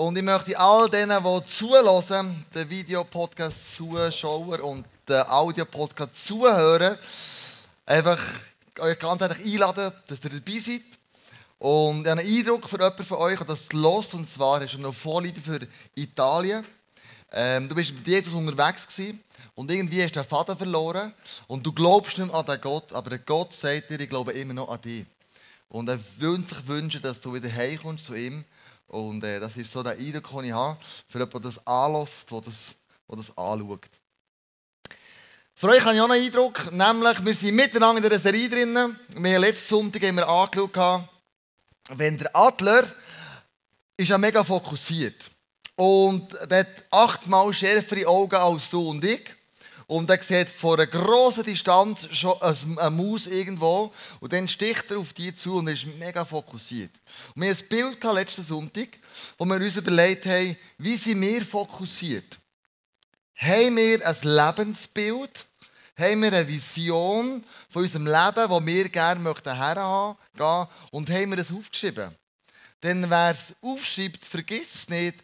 Und ich möchte all denen, die zulassen, den Videopodcast-Zuschauer und den Audio-Podcast-Zuhörer, einfach euch ganz herzlich einladen, dass ihr dabei seid. Und ich habe einen Eindruck für jemanden von euch, das los und zwar du noch Vorliebe für Italien. Ähm, du bist mit Jesus unterwegs gewesen und irgendwie hast du den Faden verloren und du glaubst nicht mehr an den Gott, aber der Gott sagt dir, ich glaube immer noch an dich. Und er würde sich wünschen, dass du wieder heimkommst zu ihm. Und äh, das ist so der Eindruck, den ich habe, für jemanden, der das anlässt, der das, der das anschaut. Für euch habe ich auch einen Eindruck, nämlich, wir sind miteinander in dieser Serie drin. Wir haben letzten Sonntag haben wir angeschaut, wenn der Adler ist ja mega fokussiert und der hat achtmal schärfere Augen als du und ich. Und er sieht vor einer grossen Distanz schon eine Maus irgendwo. Und dann sticht er auf die zu und ist mega fokussiert. Und wir hatten ein Bild letzten Sonntag, wo wir uns überlegt haben, wie sind wir fokussiert? Haben wir ein Lebensbild? Haben wir eine Vision von unserem Leben, wo wir gerne möchten hergehen und haben wir es aufgeschrieben? Denn wer es aufschreibt, vergisst es nicht.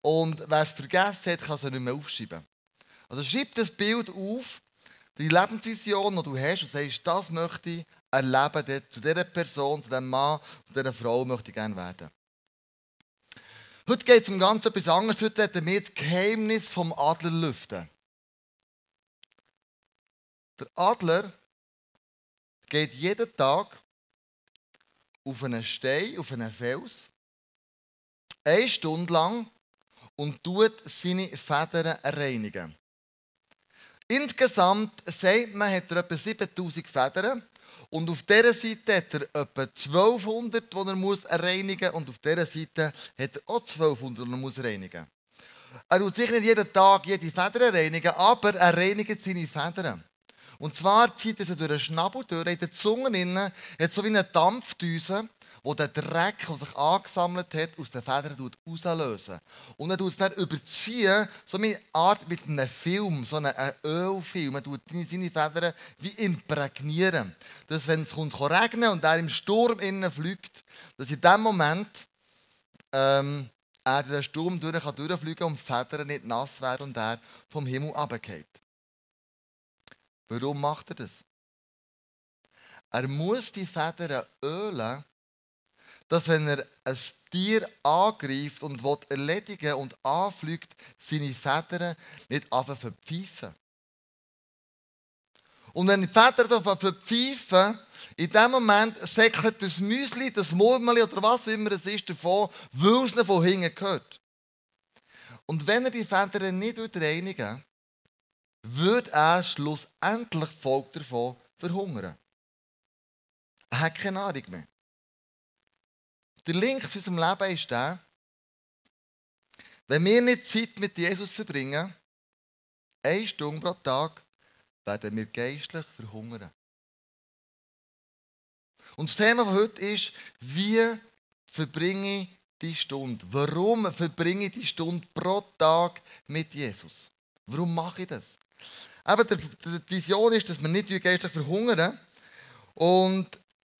Und wer es vergessen hat, kann es nicht mehr aufschreiben. Also schreib das Bild auf, die Lebensvision, die du hast, und sagst, das möchte ich erleben, zu dieser Person, zu diesem Mann, zu dieser Frau möchte ich gerne werden. Heute geht es um ganz etwas anderes. Heute werden wir das Geheimnis vom Adler lüften. Der Adler geht jeden Tag auf einen Stein, auf einen Fels, eine Stunde lang und tut seine Federn reinigen. Insgesamt sagt man, hat er etwa 7000 Federn. Und auf dieser Seite hat er etwa 1200, die er muss reinigen muss. Und auf dieser Seite hat er auch 1200, die er muss reinigen muss. Er tut sicher nicht jeden Tag jede Feder reinigen, aber er reinigt seine Federn. Und zwar zieht er sie durch den Schnabel durch, in der Zunge innen, hat so wie eine Dampfdüse wo der Dreck, der sich angesammelt hat, aus den Federn auslösen. Und er tut es dann überziehen, so eine Art mit einem Film, so einem Ölfilm. Er tut seine Federn wie imprägnieren. Dass, wenn es kommt, regnen und er im Sturm innen fliegt, dass in dem Moment ähm, er den Sturm durch kann durchfliegen und die Federn nicht nass werden und er vom Himmel runtergeht. Warum macht er das? Er muss die Federn ölen, dass wenn er ein Tier angreift und will erledigen und anfliegt, seine Federn nicht anfangen verpfeifen. Und wenn die Federn verpfeifen, in dem Moment säckelt das Müsli, das Murmeli oder was immer es ist davon, weil es von hinten gehört. Und wenn er die Federn nicht reinigen würde er schlussendlich Volk davon verhungern. Er hat keine Nahrung mehr. Der Link zu unserem Leben ist der, wenn wir nicht Zeit mit Jesus verbringen, eine Stunde pro Tag, werden wir geistlich verhungern. Und das Thema von heute ist, wie verbringe ich die Stunde? Warum verbringe ich die Stunde pro Tag mit Jesus? Warum mache ich das? Aber die Vision ist, dass wir nicht geistlich verhungern. Und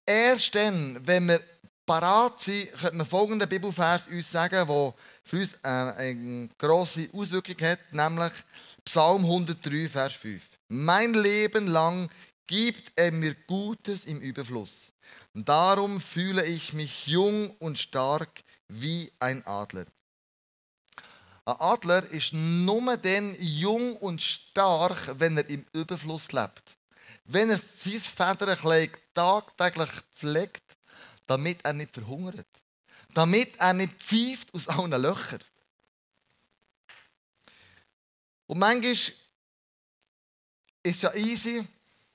erst dann, wenn wir parat sind, könnte man folgenden Bibelvers uns sagen, der für uns äh, eine grosse Auswirkung hat, nämlich Psalm 103, Vers 5. Mein Leben lang gibt er mir Gutes im Überfluss. Darum fühle ich mich jung und stark wie ein Adler. Ein Adler ist nur dann jung und stark, wenn er im Überfluss lebt. Wenn er sein Federnkleid tagtäglich pflegt, damit er nicht verhungert. Damit er nicht pfeift aus allen Löchern. Und manchmal ist es ja easy,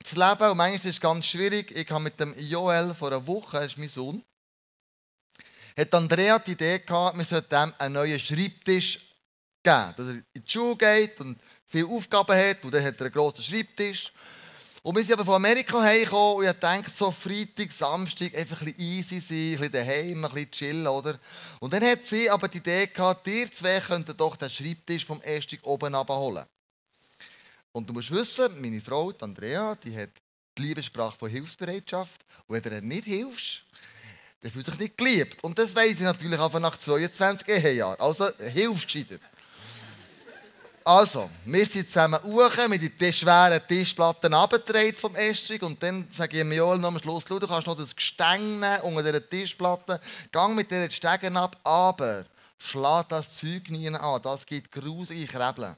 zu leben, und manchmal ist es ganz schwierig. Ich habe mit dem Joel vor einer Woche, das ist mein Sohn, hat Andrea die Idee gehabt, wir sollten ihm einen neuen Schreibtisch geben. Dass er in die Schule geht und viele Aufgaben hat und dann hat er einen grossen Schreibtisch. Und wir sind aber von Amerika hergekommen und ich dachte, so Freitag, Samstag einfach ein bisschen easy sein, ein bisschen daheim, ein bisschen chillen, oder? Und dann hat sie aber die Idee gehabt, ihr zwei könnten doch den Schreibtisch vom ersten oben abholen. Und du musst wissen, meine Frau, die Andrea, die hat die Liebessprache von Hilfsbereitschaft. Und wenn du ihr nicht hilfst, der fühlt sich nicht geliebt. Und das weiß ich natürlich einfach nach 22 Ehejahren. Also hilfst gescheiter. Also, wir sind zusammen hoch, mit den schweren Tischplatten abgedreht vom Estrich und dann sage ich mir Joel noch am Schluss, du kannst noch das Gestänge unter dieser Tischplatte, gang mit dieser Stegen ab, aber schlag das Zeug nie an, das gibt grusige Krebeln.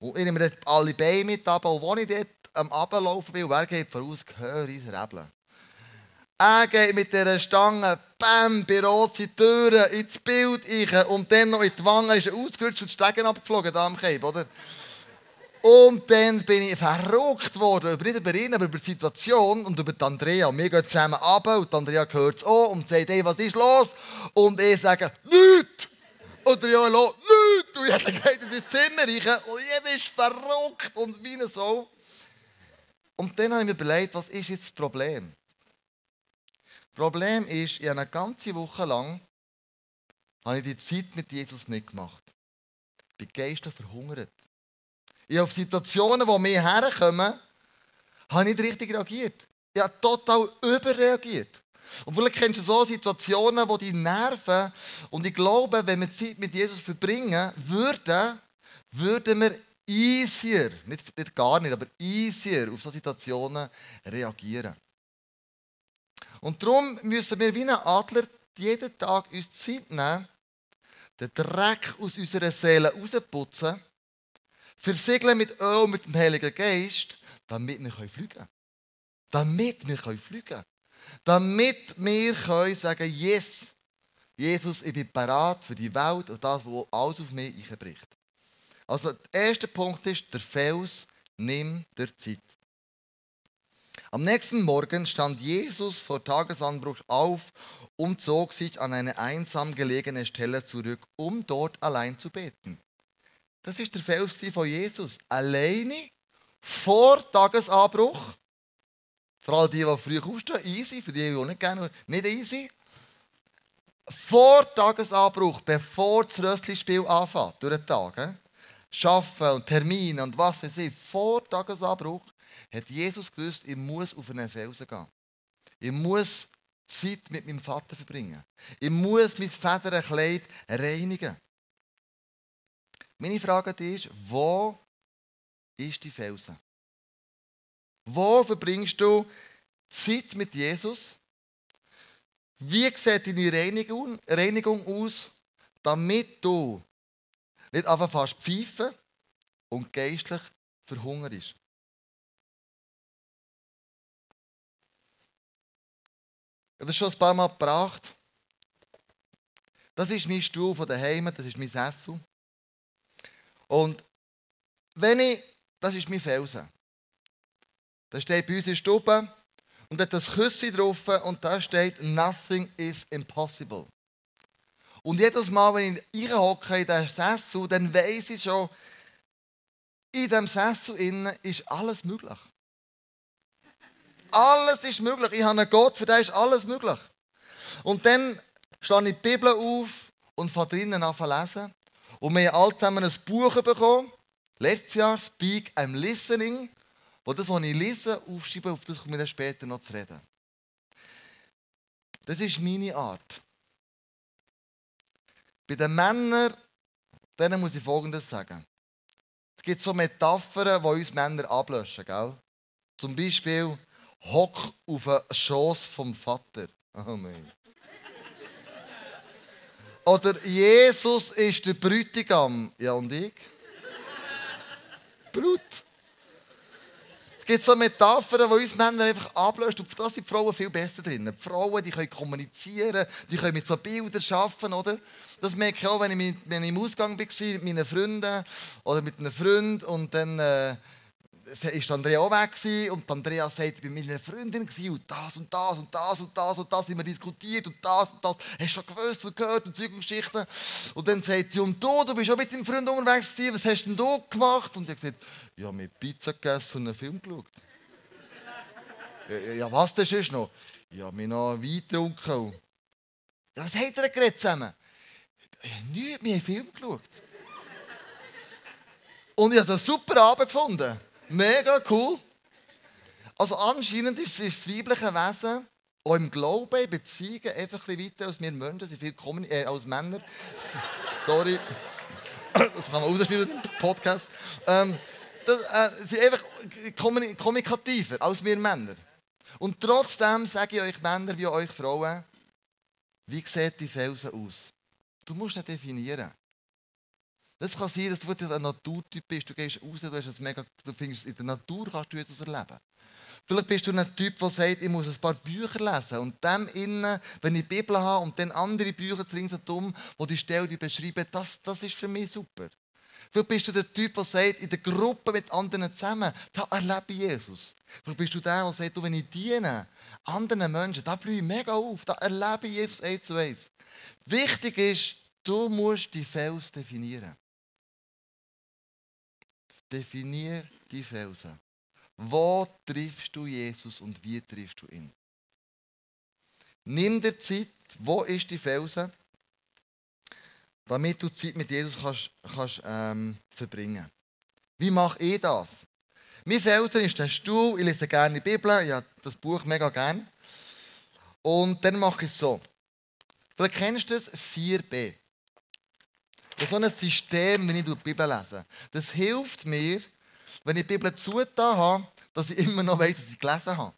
Und ich nehme dort alle Beine mit und als ich dort am Ablaufen bin, wer geht voraus, höre ich Rebeln. Er geht mit dieser Stange, bam, bei roten Türen ins Bild rein und dann noch in die Wange ist er ausgerutscht und die Stegen abgeflogen, da am Cape, oder? Und dann bin ich verrückt worden, nicht über ihn, aber über die Situation und über die Andrea. Wir gehen zusammen runter und Andrea hört es auch und sagt, hey, was ist los? Und ich sage, nichts! Und der Joel nichts! Und jeder geht in das Zimmer rein und jeder ist verrückt und wie so. Und dann habe ich mir überlegt, was ist jetzt das Problem? Problem ist, ich habe eine ganze Woche lang habe ich die Zeit mit Jesus nicht gemacht. Ich bin geistig verhungert. Ich habe auf Situationen, wo wir herkommen, habe nicht richtig reagiert. Ich habe total überreagiert. Und vielleicht kennst du so Situationen, wo die nerven. Und ich glaube, wenn wir Zeit mit Jesus verbringen würden, würden wir easier, nicht, nicht gar nicht, aber easier auf solche Situationen reagieren. Und darum müssen wir wie ein Adler jeden Tag uns Zeit nehmen, den Dreck aus unserer Seele rausputzen, versiegeln mit Öl mit dem Heiligen Geist, damit wir fliegen können. Damit wir fliegen können. Damit wir können sagen yes, Jesus, ich bin bereit für die Welt und das, was alles auf mich einbricht. Also der erste Punkt ist, der Fels nimmt der Zeit. Am nächsten Morgen stand Jesus vor Tagesanbruch auf und zog sich an eine einsam gelegene Stelle zurück, um dort allein zu beten. Das ist der Fels von Jesus. Alleine vor Tagesanbruch. Vor allem die, die früh aufstehen, easy. Für die, die nicht gerne, nicht easy. Vor Tagesanbruch, bevor das Röstlispiel anfängt, durch den Tag. Schaffen und Termine und was weiß ich. Vor Tagesanbruch hat Jesus gewusst, ich muss auf einen Felsen gehen. Ich muss Zeit mit meinem Vater verbringen. Ich muss mein Federnkleid reinigen. Meine Frage ist, wo ist die Felsen? Wo verbringst du Zeit mit Jesus? Wie sieht deine Reinigung, Reinigung aus, damit du nicht einfach fast pfeifen und geistlich verhungerst? Ich habe das schon ein paar Mal gebracht. Das ist mein Stuhl von daheim, das ist mein Sessel. Und wenn ich, das ist mein Felsen. Da steht bei uns in der Stube und hat das Küsschen drauf und da steht Nothing is impossible. Und jedes Mal, wenn ich reinhocke in diesen Sessel, dann weiß ich schon, in diesem Sessel ist alles möglich. Alles ist möglich. Ich habe einen Gott, für den ist alles möglich. Und dann schlage ich die Bibel auf und fange drinnen an lesen. Und wir haben alle zusammen ein Buch bekommen. Letztes Jahr, Speak, I'm Listening. Wo das, was ich lese, aufschreibe, auf das komme ich dann später noch zu reden. Das ist meine Art. Bei den Männern, denen muss ich Folgendes sagen. Es gibt so Metaphern, die uns Männer ablöschen. Gell? Zum Beispiel, hock auf den Schoß vom Vater. Amen. Oder Jesus ist der Brütigam. Ja, und ich? Brut. Gibt so Metaphern, die uns Männer einfach ablösen. Und da sind die Frauen viel besser drin. Die Frauen die können kommunizieren, die können mit so Bildern arbeiten, oder? Das merke ich auch, wenn ich, mit, wenn ich im Ausgang war mit meinen Freunden oder mit einem Freund und dann... Äh, ist Andrea auch weg und Andrea sagt, ich war mit meiner Freundin und das und das und das und das und das haben diskutiert und das und das, hast du schon gewusst und gehört und Zeug und Geschichten. Und dann sagt sie, und du, du bist auch mit deinem Freund unterwegs gewesen, was hast denn du gemacht? Und ich gesagt, ja, mit Pizza gegessen und einen Film geschaut. ja, ja, was das ist noch? Ja, wir noch Wein getrunken. Ja, was habt ihr geredet zusammen? Nichts, wir haben Film geschaut. Und ich habe einen super Abend gefunden. Mega cool. Also anscheinend ist das weibliche Wesen auch im Glauben, in Beziehungen, einfach ein weiter als wir Menschen, sind viel Kommuni äh, als Männer. Sorry, das kann man rausschneiden im Podcast. Ähm, das, äh, sind einfach kommunikativer als wir Männer. Und trotzdem sage ich euch Männer wie euch Frauen, wie sieht die Felsen aus? Du musst nicht definieren. Das kann sein, dass du ein Naturtyp bist. Du gehst raus, du, hast mega, du findest, in der Natur kannst du etwas erleben. Vielleicht bist du ein Typ, der sagt, ich muss ein paar Bücher lesen. Und dem innen, wenn ich die Bibel habe und dann andere Bücher ringsherum, wo die Stelle beschreiben, das, das ist für mich super. Vielleicht bist du der Typ, der sagt, in der Gruppe mit anderen zusammen, da erlebe ich Jesus. Vielleicht bist du der, der sagt, du, wenn ich diene, anderen Menschen, da blühe ich mega auf, da erlebe ich Jesus eins zu eins. Wichtig ist, du musst die Fels definieren. Definier die Felsen. Wo triffst du Jesus und wie triffst du ihn? Nimm dir Zeit, wo ist die Felsen, damit du Zeit mit Jesus kannst, kannst ähm, verbringen Wie mache ich das? Mein Felsen ist der Stuhl, ich lese gerne die Bibel, ich habe das Buch mega gerne. Und dann mache ich es so. Vielleicht kennst du das 4b. Das so ein System, wenn ich die Bibel lese. Das hilft mir, wenn ich die Bibel zugetan habe, dass ich immer noch weiß, dass ich gelesen habe.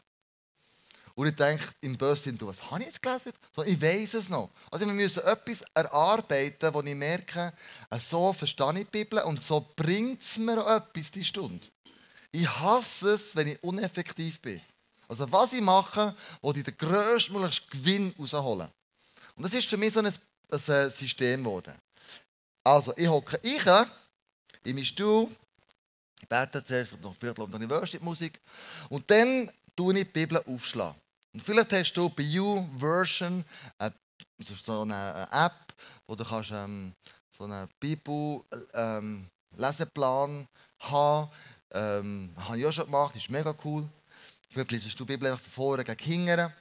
Und ich denke im Bösen, was habe ich jetzt gelesen? So, ich weiß es noch. Also wir müssen etwas erarbeiten, wo ich merke, so verstehe ich die Bibel und so bringt es mir auch etwas, die Stunde. Ich hasse es, wenn ich uneffektiv bin. Also was ich mache, wo ich den grösstmöglichen Gewinn rausholen. Und das ist für mich so ein, ein System geworden. Also, ich hocke ich in meinem Stuhl, bete zuerst noch vielleicht noch die Worship-Musik und dann tue ich die Bibel aufschlagen. Und vielleicht hast du bei You Version äh, so eine App, wo du kannst, ähm, so einen Bibel-Leseplan ähm, haben. Ähm, habe ich auch schon gemacht, ist mega cool. Vielleicht liest du die Bibel einfach von vorne gegen hinten.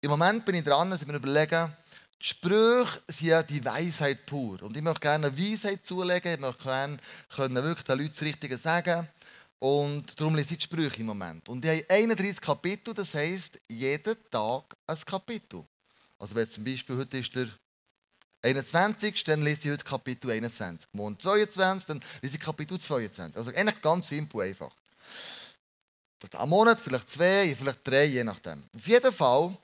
Im Moment bin ich dran, dass ich mir überlege, die Sprüche sind ja die Weisheit pur. Und ich möchte gerne Weisheit zulegen. Ich möchte gerne können wirklich den Leuten das Richtige sagen. Und darum lese ich die Sprüche im Moment. Und ich habe 31 Kapitel, das heisst, jeden Tag ein Kapitel. Also wenn zum Beispiel heute ist der 21, dann lese ich heute Kapitel 21. Morgen 22, dann lese ich Kapitel 22. Also eigentlich ganz simpel einfach. Vielleicht Monat, vielleicht zwei, vielleicht drei, je nachdem. Auf jeden Fall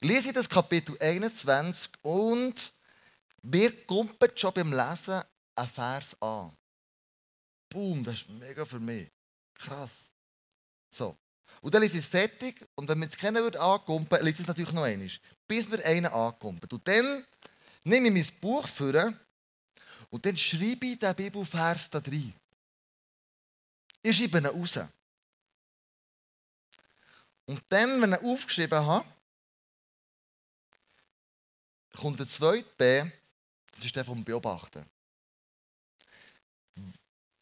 lese das Kapitel 21 und mir kommt schon beim Lesen ein Vers an. Boom, das ist mega für mich. Krass. So. Und dann ich es fertig und wenn man es kennen würde, ankumpen, lese ich es natürlich noch einmal. Bis mir einer ankumpelt. Und dann nehme ich mein Buch vor und dann schreibe ich den Bibelvers da rein. Ich schreibe ihn raus. Und dann, wenn ich ihn aufgeschrieben habe, kommt der zweite B, das ist der vom Beobachten.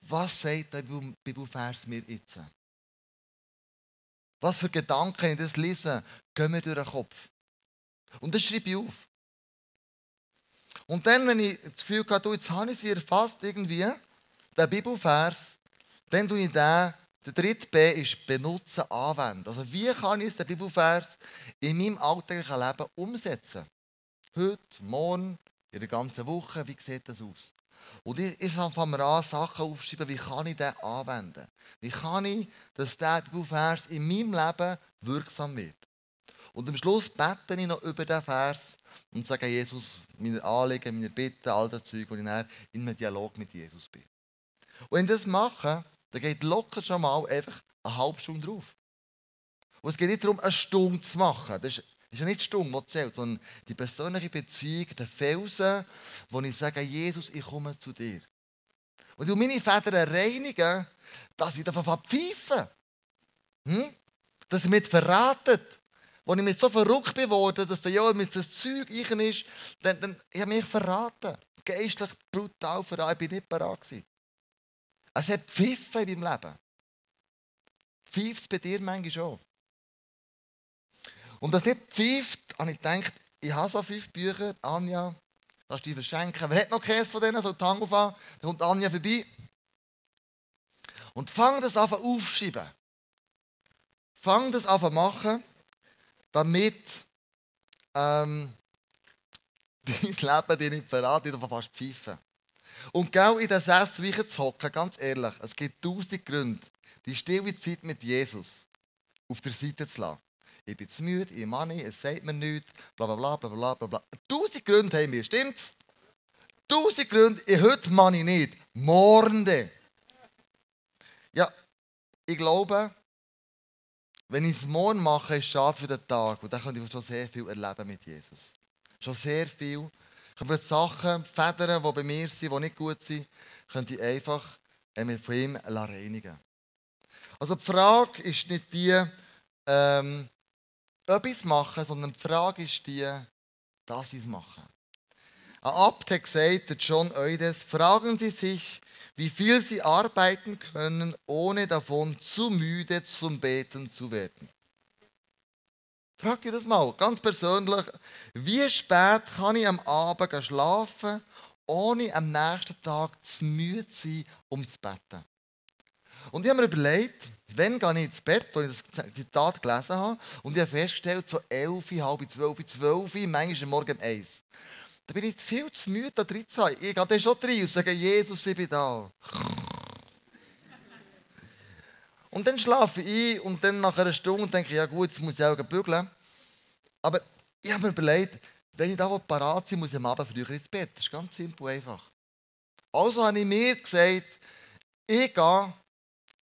Was sagt der Bibelvers mir jetzt? Was für Gedanken, wenn ich das lese, gehen mir durch den Kopf. Und das schreibe ich auf. Und dann, wenn ich das Gefühl habe, jetzt habe ich es wie erfasst, irgendwie, der Bibelvers, dann tue ich den, der dritte B ist benutzen, anwenden. Also wie kann ich den Bibelvers in meinem alltäglichen Leben umsetzen? Heute, morgen, in der ganzen Woche, wie sieht das aus? Und ich, ich fange an, Sachen aufzuschreiben, wie kann ich das anwenden? Wie kann ich, dass der Bibelvers in meinem Leben wirksam wird? Und am Schluss bete ich noch über den Vers und sage Jesus meine Anliegen, meine Bitten, all das Zeug, wo ich in einem Dialog mit Jesus bin. Und wenn ich das mache, dann geht locker schon mal einfach eine halbe Stunde drauf. Und es geht nicht darum, eine Stunde zu machen. Das ist ist ja nicht stumm, was zählt, sondern die persönliche Beziehung, der Felsen, wo ich sage, Jesus, ich komme zu dir. Und du meine Väter reinigen, dass ich davon pfeifen hm? Dass sie mich verraten. Als ich mich so verrückt geworden dass der Joel mit das Zeug ich ist, dann, dann ich habe mich verraten. Geistlich brutal verraten. Ich war nicht bereit. Es hat Pfiffen in meinem Leben. Pfeift es bei dir manchmal schon? Und das nicht pfeift, habe ich gedacht, ich habe so fünf Bücher, Anja, lass die verschenken. Wer hat noch Käse von denen, so Tango fahren, dann kommt Anja vorbei. Und fang das an aufschreiben. Fang das an machen. damit ähm, dein Leben dir nicht verraten, du fast pfeifen. Und genau in den sechs Wochen zu hocken, ganz ehrlich, es gibt tausend Gründe, die stille Zeit mit Jesus auf der Seite zu lassen. Ich bin zu müde, ich mache nicht, es sagt mir nichts, bla bla bla bla bla bla. Tausend Gründe haben wir, stimmt's? Tausend Gründe, ich, heute mache ich nicht, morgen. Ja, ich glaube, wenn ich es morgen mache, ist es schade für den Tag. Und dann könnte ich schon sehr viel erleben mit Jesus. Schon sehr viel. Ich habe Sachen, Federn, die bei mir sind, die nicht gut sind, könnte ich einfach von ihm reinigen Also die Frage ist nicht die, ähm, ob ich es mache, sondern die Frage ist die, dass ich es mache. Ein Abt hat gesagt, John Eudes, fragen Sie sich, wie viel Sie arbeiten können, ohne davon zu müde zum Beten zu werden. Frag dir das mal, ganz persönlich, wie spät kann ich am Abend schlafen, ohne am nächsten Tag zu müde zu sein, um zu beten? Und ich habe mir überlegt, wann gehe ich ins Bett, als ich das Zitat gelesen habe, und ich habe festgestellt, so elf, halb zwölf, zwölf, manchmal am Morgen um eins. Da bin ich viel zu müde, da drin zu sein. Ich gehe dann schon rein und sage, Jesus, ich bin da. Und dann schlafe ich ein und dann nach einer Stunde denke ich, ja gut, jetzt muss ich auch bügeln. Aber ich habe mir überlegt, wenn ich da parat sein muss ich am Abend früher ins Bett. Das ist ganz simpel einfach. Also habe ich mir gesagt, ich gehe,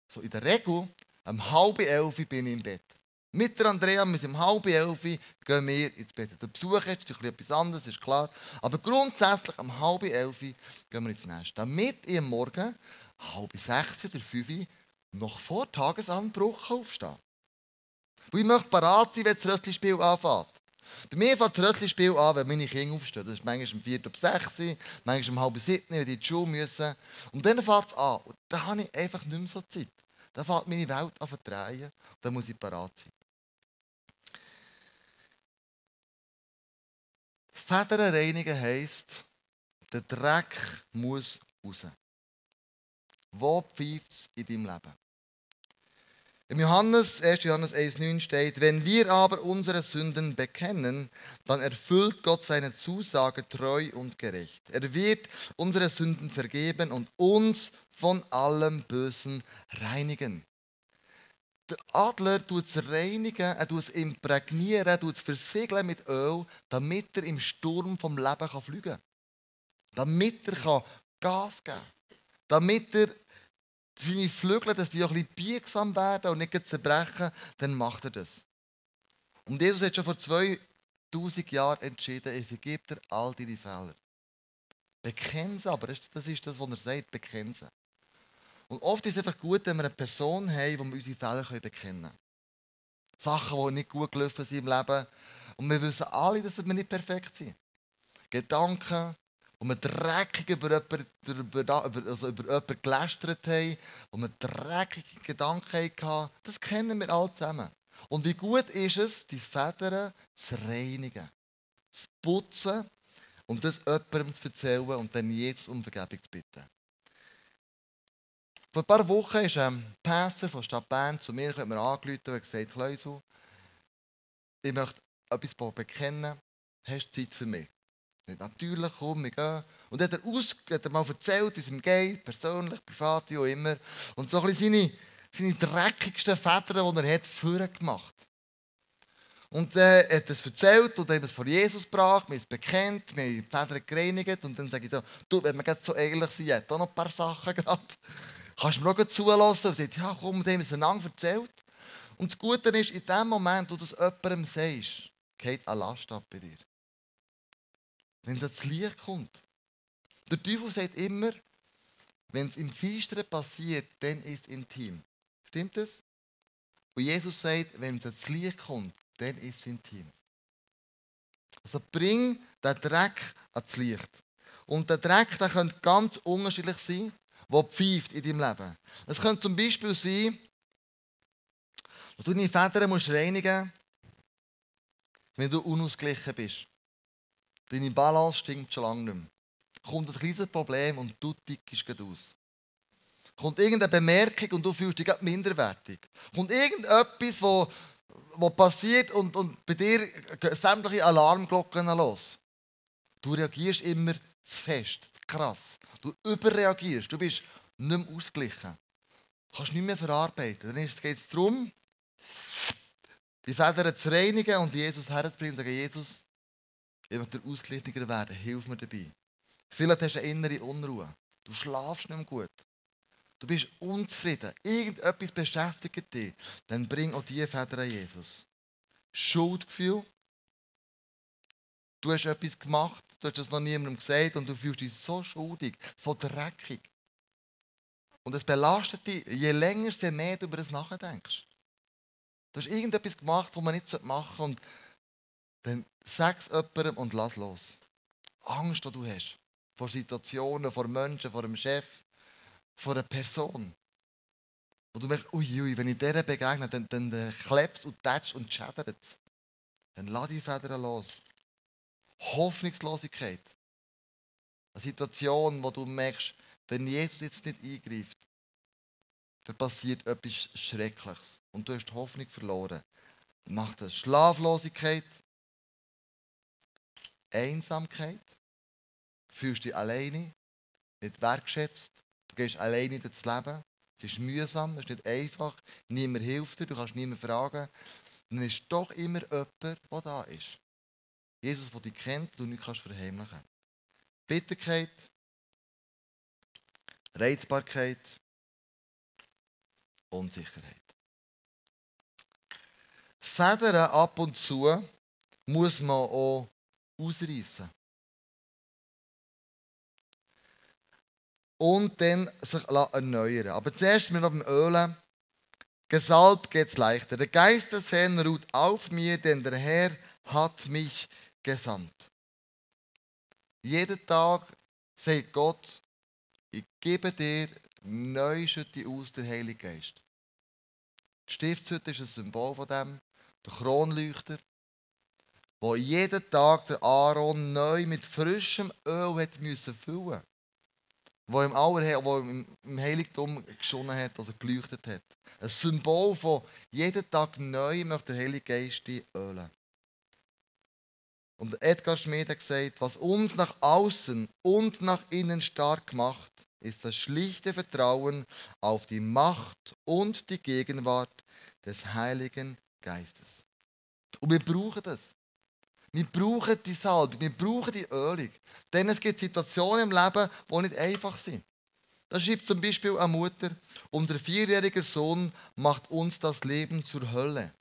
so in der Regel, um halb elf bin ich im Bett. Mit der Andrea, sind um halb elf, gehen wir ins Bett. Der Besuch ist natürlich etwas anderes, ist klar. Aber grundsätzlich um halb elf gehen wir ins Nest. Damit ich am Morgen halb sechs oder fünf noch vor Tagesanbruch aufstehen Weil ich möchte parat sein, wenn das Röstlispiel anfängt. Bei mir fängt das Röstlispiel an, wenn meine Kinder aufstehen. Das ist manchmal um vier bis sechs, manchmal um halb sieben, wenn die in die Schule müssen. Und dann fängt es an. Und dann habe ich einfach nicht mehr so Zeit. Dann fängt meine Welt an zu. Und dann muss ich parat sein. Federn reinigen heisst, der Dreck muss raus. Wo pfeift es in deinem Leben? Im Johannes, 1. Johannes 1,9 steht, wenn wir aber unsere Sünden bekennen, dann erfüllt Gott seine Zusage treu und gerecht. Er wird unsere Sünden vergeben und uns von allem Bösen reinigen. Der Adler tut es reinigen, er tut es imprägnieren, er tut es versiegeln mit Öl, damit er im Sturm vom Leben kann fliegen kann. Damit er kann Gas geben kann. Damit er seine Flügel, dass die auch ein bisschen biegsam werden und nicht zerbrechen, dann macht er das. Und Jesus hat schon vor 2000 Jahren entschieden, ich vergebe dir all deine Fehler. Bekennen sie aber, das ist das, was er sagt, bekennen sie. Und oft ist es einfach gut, wenn wir eine Person haben, wo wir unsere Fehler bekennen können. Sachen, die nicht gut gelaufen sind im Leben. Und wir wissen alle, dass wir nicht perfekt sind. Gedanken, wo wir dreckig über jemanden, über, also über jemanden gelästert haben, wo wir dreckige Gedanken hatten, das kennen wir alle zusammen. Und wie gut ist es, die Federn zu reinigen, zu putzen und das jemandem zu erzählen und dann jetzt um Vergebung zu bitten. Vor ein paar Wochen ist ein ähm, Pastor von Stadt Bern zu mir mir angerufen und gesagt, ich möchte etwas bekennen, hast du Zeit für mich? Nicht natürlich, komm, wir gehen. Und hat er, aus, hat er mal erzählt, es ihm geht, persönlich, privat, wie auch immer. Und so ein bisschen seine, seine dreckigsten Väter, die er hat, vorher gemacht. Und äh, er hat es erzählt und haben es vor Jesus gebracht, wir es bekennt, haben die Väter gereinigt. Und dann sage ich so, du, wenn wir so ehrlich sind, hat auch noch ein paar Sachen gerade. Kannst du mir auch zulassen? Und sagt, ja komm, dem ist einander erzählt. Und das Gute ist, in dem Moment, wo du das jemandem sagst, geht eine Last ab bei dir. Wenn es ans Licht kommt. Der Teufel sagt immer, wenn es im Feisteren passiert, dann ist es intim. Stimmt das? Und Jesus sagt, wenn es ans Licht kommt, dann ist es intim. Also bring den Dreck ans Licht. Und der Dreck der könnte ganz unterschiedlich sein der pfeift in deinem Leben. Es könnte zum Beispiel sein, dass du deine Federn musst reinigen wenn du unausgeglichen bist. Deine Balance stimmt schon lange nicht mehr. Kommt ein kleines Problem und du tickst aus. Kommt irgendeine Bemerkung und du fühlst dich minderwertig. Kommt irgendetwas, wo was passiert und, und bei dir sämtliche Alarmglocken los. Du reagierst immer zu fest, zu krass. Du überreagierst, du bist nicht mehr ausgeglichen. Du kannst nicht mehr verarbeiten. Dann geht es darum, die Federn zu reinigen und Jesus herzubringen. Sagen, Jesus, ich möchte ausgeglichener werden, hilf mir dabei. Vielleicht hast du eine innere Unruhe. Du schlafst nicht mehr gut. Du bist unzufrieden. Irgendetwas beschäftigt dich. Dann bring auch diese Federn an Jesus. Schuldgefühl. Du hast etwas gemacht, du hast es noch niemandem gesagt und du fühlst dich so schuldig, so dreckig. Und es belastet dich, je länger, je mehr du über das nachdenkst. Du hast irgendetwas gemacht, was man nicht machen sollte. Und dann sag es jemandem und lass los. Angst, die du hast. Vor Situationen, vor Menschen, vor einem Chef, vor einer Person. Und du merkst, uiui, wenn ich dieser begegne, dann, dann, dann klebt und tätscht und schädert. Dann lass die Federn los. Hoffnungslosigkeit. Eine Situation, wo du merkst, wenn Jesus jetzt nicht eingreift, dann passiert etwas Schreckliches. Und du hast die Hoffnung verloren. Macht das Schlaflosigkeit, Einsamkeit, fühlst dich alleine, nicht wertschätzt, du gehst alleine durchs Leben, es ist mühsam, es ist nicht einfach, niemand hilft dir, du kannst niemanden fragen. Dann ist doch immer jemand, der da ist. Jesus, der dich kennt, du nicht kannst verheimlichen. Bitterkeit, Reizbarkeit, Unsicherheit. Federn ab und zu muss man auch ausreißen. Und dann sich erneuern. Aber zuerst mit dem Ölen. Gesalbt es leichter. Der Geist des Herrn ruht auf mir, denn der Herr hat mich gesandt. Jeden Tag sagt Gott, ich gebe dir neu Schütte aus, der Heilige Geist. Die Stiftshütte ist ein Symbol von dem, der Kronleuchter, wo jeden Tag der Aaron neu mit frischem Öl hat müssen füllen wo im, wo im Heiligtum geschonnen hat, also geleuchtet hat. Ein Symbol von jeden Tag neu möchte der Heilige Geist die ölen. Und Edgar Schmid hat gesagt, was uns nach außen und nach innen stark macht, ist das schlichte Vertrauen auf die Macht und die Gegenwart des Heiligen Geistes. Und wir brauchen das. Wir brauchen die Salbe, wir brauchen die Ölung. Denn es gibt Situationen im Leben, die nicht einfach sind. Da schreibt zum Beispiel eine Mutter, unser vierjähriger Sohn macht uns das Leben zur Hölle.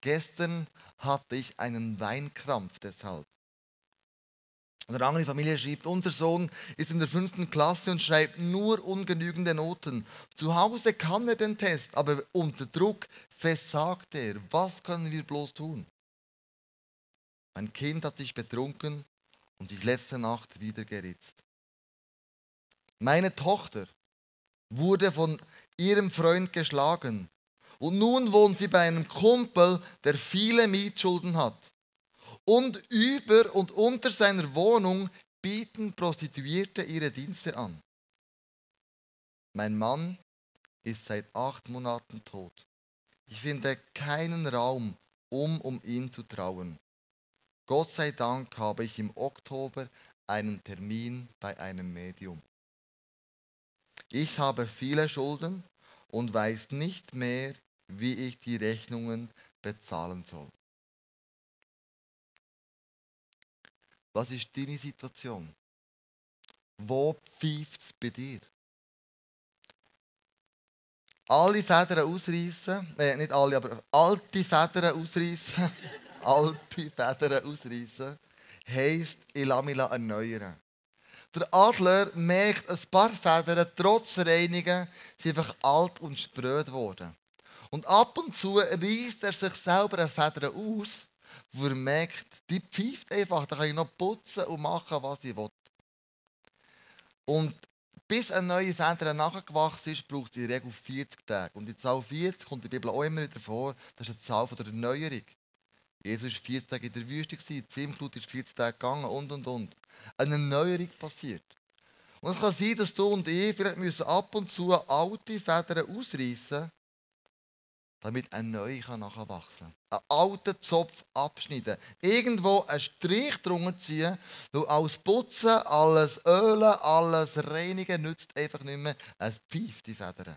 Gestern hatte ich einen Weinkrampf deshalb. Eine andere Familie schreibt, unser Sohn ist in der fünften Klasse und schreibt nur ungenügende Noten. Zu Hause kann er den Test, aber unter Druck versagt er. Was können wir bloß tun? Mein Kind hat sich betrunken und sich letzte Nacht wieder geritzt. Meine Tochter wurde von ihrem Freund geschlagen und nun wohnt sie bei einem Kumpel, der viele Mietschulden hat. Und über und unter seiner Wohnung bieten Prostituierte ihre Dienste an. Mein Mann ist seit acht Monaten tot. Ich finde keinen Raum, um um ihn zu trauen. Gott sei Dank habe ich im Oktober einen Termin bei einem Medium. Ich habe viele Schulden und weiß nicht mehr, wie ich die Rechnungen bezahlen soll. Was ist deine Situation? Wo pfeift es bei dir? Alle Federn ausreißen, äh, nicht alle, aber alte Federn ausreißen, alte Federn ausreißen, heisst, ich lasse mich erneuern. Der Adler merkt, ein paar Federn, trotz Reinigen, sind einfach alt und spröd worden. Und ab und zu reißt er sich selber eine Feder aus, wo er merkt, die pfeift einfach, da kann ich noch putzen und machen, was ich will. Und bis eine neue Feder nachgewachsen ist, braucht es in der Regel 40 Tage. Und die Zahl 40 kommt in der Bibel auch immer wieder vor, das ist eine Zahl der Erneuerung. Jesus war 40 Tage in der Wüste, die Zimtflut ist 40 Tage gegangen und und und. Eine Erneuerung passiert. Und es kann sein, dass du und ich vielleicht müssen ab und zu alte Federn ausreißen damit ein neuer nachwachsen kann. Einen alten Zopf abschneiden. Irgendwo einen Strich drunter ziehen, weil alles Putzen, alles Ölen, alles Reinigen nützt einfach nicht mehr. Es pfeift die Federn.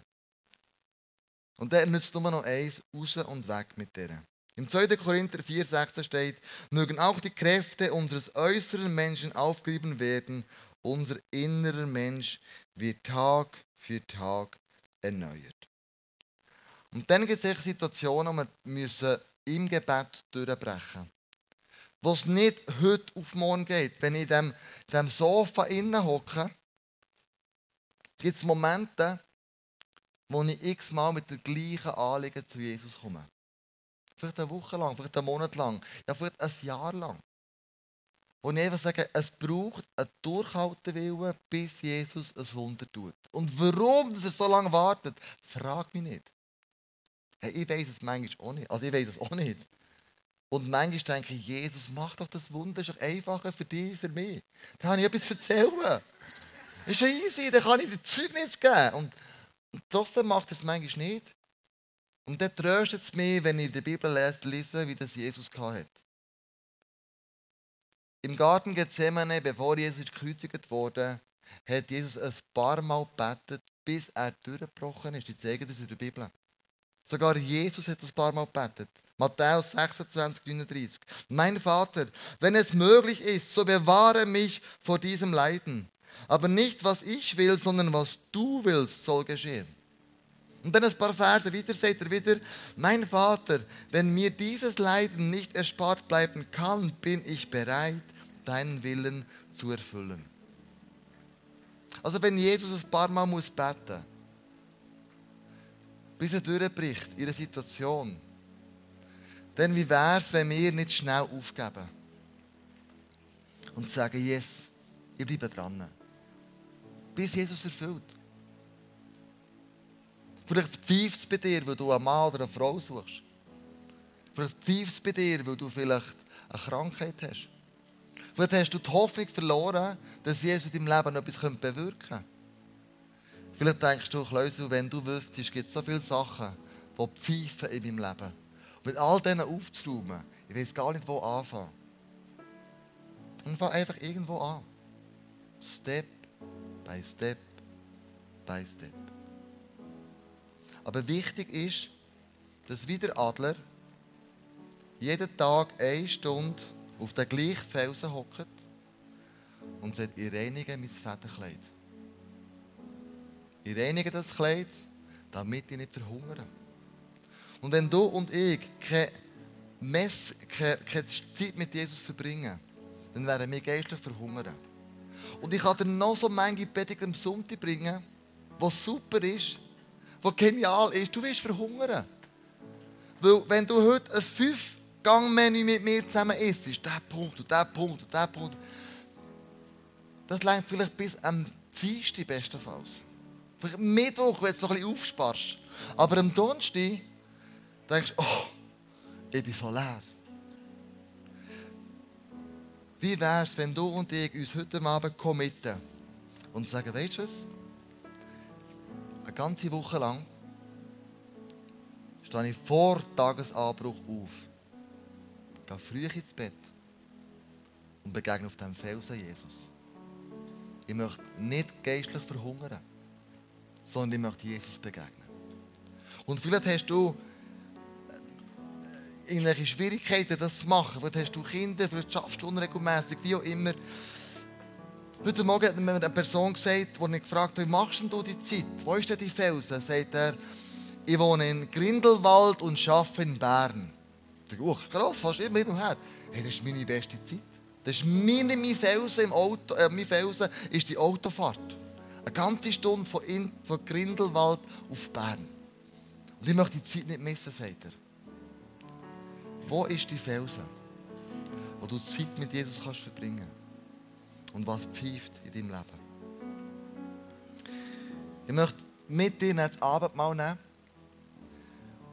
Und der nützt nur noch eins, raus und weg mit denen. Im 2. Korinther 4,16 steht, mögen auch die Kräfte unseres äußeren Menschen aufgerieben werden, unser innerer Mensch wird Tag für Tag erneuert. Und dann gibt es Situationen, wo wir im Gebet durchbrechen müssen. Wo es nicht heute auf morgen geht. Wenn ich in diesem, diesem Sofa innen hocke, gibt es Momente, wo ich x-mal mit der gleichen Anliegen zu Jesus komme. Vielleicht eine Woche lang, vielleicht einen Monat lang, ja, vielleicht ein Jahr lang. Wo ich einfach sage, es braucht einen Durchhaltewillen, bis Jesus ein Wunder tut. Und warum dass er so lange wartet, frag mich nicht. Hey, ich weiß es manchmal auch nicht. Also ich weiß es auch nicht. Und manchmal denke ich, Jesus, mach doch das Wunder, ist doch einfacher für dich, für mich. Da habe ich etwas zu erzählen. Ist ja easy, da kann ich dir Zeugnis geben. Und, und trotzdem macht er es manchmal nicht. Und dann tröstet es mich, wenn ich der Bibel lese, wie das Jesus hat. Im Garten Gethsemane, bevor Jesus gekreuzigt wurde, hat Jesus ein paar Mal gebetet, bis er durchgebrochen ist. Die zeigen das in der Bibel. Sogar Jesus hat ein paar Mal gebetet. Matthäus 26, 39. Mein Vater, wenn es möglich ist, so bewahre mich vor diesem Leiden. Aber nicht, was ich will, sondern was du willst, soll geschehen. Und dann ein paar Verse weiter sagt er wieder, mein Vater, wenn mir dieses Leiden nicht erspart bleiben kann, bin ich bereit, deinen Willen zu erfüllen. Also wenn Jesus ein paar Mal muss beten bis er durchbricht einer Situation, dann wie wäre es, wenn wir nicht schnell aufgeben und sagen, yes, ich bleibe dran. Bis Jesus erfüllt. Vielleicht pfeift es bei dir, weil du einen Mann oder eine Frau suchst. Vielleicht pfeift es bei dir, weil du vielleicht eine Krankheit hast. Vielleicht hast du die Hoffnung verloren, dass Jesus in deinem Leben etwas bewirken könnte. Vielleicht denkst du, Kleusel, wenn du wüsstest, gibt so viele Sachen, die pfeifen in meinem Leben. Und mit all denen aufzuräumen, ich weiß gar nicht, wo anfangen. Und fang einfach irgendwo an. Step by Step by Step. Aber wichtig ist, dass wieder Adler jeden Tag eine Stunde auf den gleichen Felsen hockt und sagt, ich reinige mein Federkleid. Ich reinige das Kleid, damit ich nicht verhungere. Und wenn du und ich keine, Mess, keine, keine Zeit mit Jesus verbringen, dann werden wir geistlich verhungern. Und ich kann dir noch so manche Prediger am Sonntag bringen, was super ist, was genial ist. Du wirst verhungern. Weil wenn du heute ein Fünf-Gang-Menü mit mir zusammen isst, ist der Punkt und der Punkt und der Punkt. Das längt vielleicht bis am Dienstag bestenfalls. Vielleicht Mittwoch, wenn du noch ein bisschen aufsparst. Aber am Donnerstag denkst du, oh, ich bin voll leer. Wie wäre es, wenn du und ich uns heute Abend committen und sagen, weißt du was? Eine ganze Woche lang stehe ich vor Tagesanbruch auf, gehe früh ins Bett und begegne auf dem Felsen Jesus. Ich möchte nicht geistlich verhungern sondern ich möchte Jesus begegnen. Und vielleicht hast du äh, irgendwelche Schwierigkeiten, das zu machen. Vielleicht hast du Kinder, vielleicht schaffst du unregelmäßig, wie auch immer. Heute Morgen hat mir eine Person gesagt, die ich gefragt habe, wie machst du die Zeit? Wo ist denn die Felsen? Sagt er, ich wohne in Grindelwald und arbeite in Bern. Ich sage, oh, krass, fast immer hin und her. Hey, das ist meine beste Zeit. Das ist meine, meine Felsen im Auto, äh, meine Felsen ist die Autofahrt. Eine ganze Stunde von, in, von Grindelwald auf Bern. Und ich möchte die Zeit nicht missen, sagt er. Wo ist die Felsen, wo du Zeit mit Jesus kannst verbringen Und was pfeift in deinem Leben? Ich möchte mit dir das Abendmahl nehmen.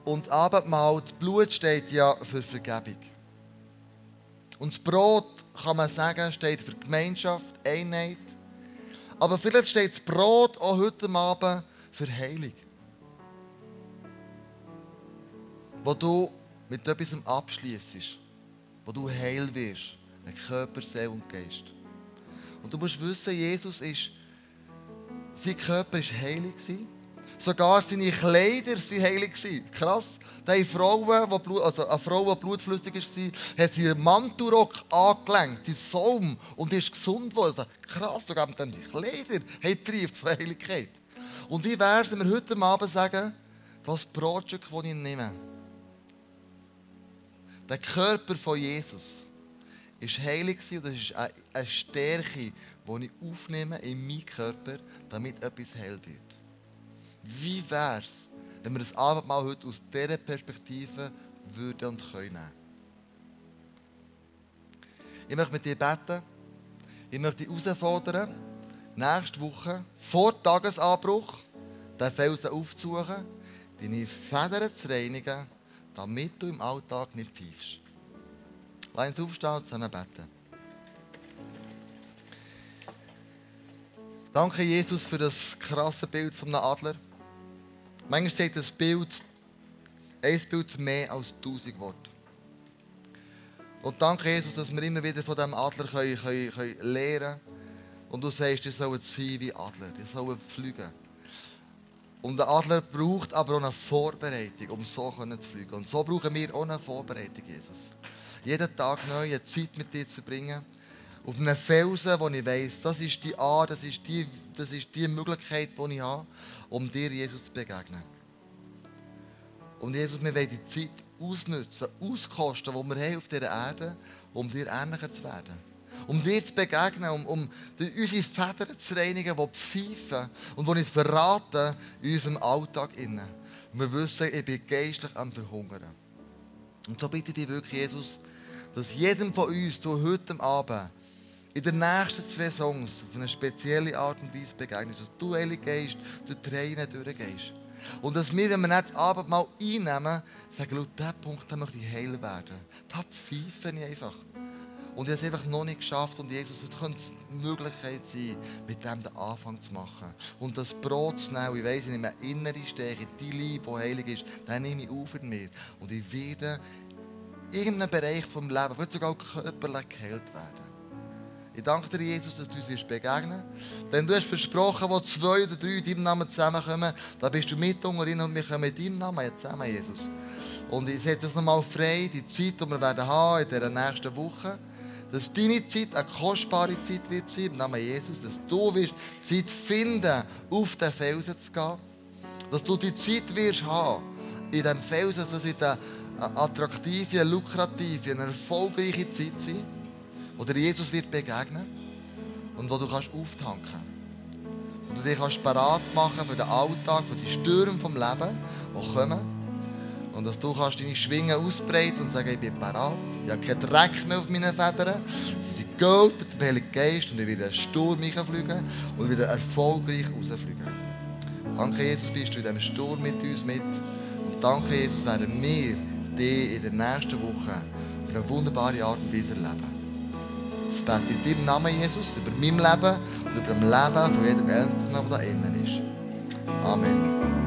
Und das Abendmahl, das Blut steht ja für Vergebung. Und das Brot, kann man sagen, steht für Gemeinschaft, Einheit, aber vielleicht steht das Brot auch heute Abend für Heilung. wo du mit etwas abschließt, wo du heil wirst, mit Körper, Seele und Geist. Und du musst wissen, Jesus ist, sein Körper war heilig. Sogar seine Kleider waren heilig. Krass. Die Frauen, die Blut, also eine Frau, die blutflüssig war, hat ihren Mantelrock angelenkt, sein Saum, und ist gesund geworden. Krass, sogar mit den Kleider hat trifft von Heiligkeit. Und wie wäre es, wenn wir heute Abend sagen, das Brotstück, das ich nehme, der Körper von Jesus, ist heilig und das ist eine Stärke, die ich aufnehme in meinen Körper, damit etwas heil wird. Wie wäre es, wenn wir das Abendmahl heute aus dieser Perspektive würden und können? Ich möchte mit dir beten. Ich möchte dich herausfordern, nächste Woche vor Tagesanbruch den Felsen aufzusuchen, deine Federn zu reinigen, damit du im Alltag nicht pfeifst. Lass uns aufstehen und zusammen beten. Danke, Jesus, für das krasse Bild von einem Adler. Manchmal sagt das Bild, ein Bild mehr als tausend Worte. Und danke, Jesus, dass wir immer wieder von diesem Adler können, können, können lernen können. Und du sagst, ihr sollt sein wie Adler, ihr sollt fliegen. Und der Adler braucht aber auch eine Vorbereitung, um so zu fliegen. Und so brauchen wir auch eine Vorbereitung, Jesus. Jeden Tag neu eine Zeit mit dir zu verbringen. Auf einem Felsen, wo ich weiss, das ist die Art, das ist die, das ist die Möglichkeit, die ich habe um dir, Jesus, zu begegnen. Und Jesus, wir wollen die Zeit ausnutzen, auskosten, die wir haben auf dieser Erde, um dir ähnlicher zu werden. Um dir zu begegnen, um, um unsere Federn zu reinigen, die pfeifen und die uns verraten in unserem Alltag. Wir wissen, ich bin geistlich am Verhungern. Und so bitte ich dich wirklich, Jesus, dass jedem von uns, du heute Abend, in den nächsten zwei Songs auf eine spezielle Art und Weise begegnest, dass du, Heilige Geist, durch die Tränen durchgehst. Und dass wir, wenn wir nicht das Abendmahl einnehmen, sagen, laut diesem Punkt möchte ich heil werden. Da pfeife ich einfach. Und ich habe es einfach noch nicht geschafft. Und Jesus, es könnte eine Möglichkeit sein, mit dem den Anfang zu machen. Und das Brot zu nehmen, ich weiss, ich nehme eine innere Stärke, die Liebe, die heilig ist, dann nehme ich auf in mir. Und ich werde in irgendeinem Bereich des Lebens, vielleicht sogar körperlich geheilt werden. Ich danke dir, Jesus, dass du uns begegnen wirst. Denn du hast versprochen, wo zwei oder drei in deinem Namen zusammenkommen, da bist du mit unter und wir kommen in deinem Namen zusammen, Jesus. Und ich setze es nochmal frei, die Zeit, die wir werden haben in dieser nächsten Woche, dass deine Zeit eine kostbare Zeit wird sein, im Namen Jesus, dass du wirst Zeit finden, auf den Felsen zu gehen, dass du die Zeit wirst haben, in diesem Felsen, dass es eine attraktive, lukrative, eine erfolgreiche Zeit sein wo dir Jesus wird begegnen und wo du kannst auftanken und du dich kannst parat machen für den Alltag, für die Stürme vom Leben, die kommen. Und dass du kannst deine Schwingen ausbreiten und sagen, ich bin parat, ich habe keinen Dreck mehr auf meinen Federn, sie sind Gold mit dem Heiligen Geist und ich will einen Sturm fliegen und wieder erfolgreich rausfliegen. Danke, Jesus, bist du in diesem Sturm mit uns mit. Und danke, Jesus, werden wir dich in der nächsten Woche auf eine wunderbare Art und Weise erleben. Ich bete in deinem Namen, Jesus, über mein Leben und über das Leben von jedem Eltern, der da innen ist. Amen.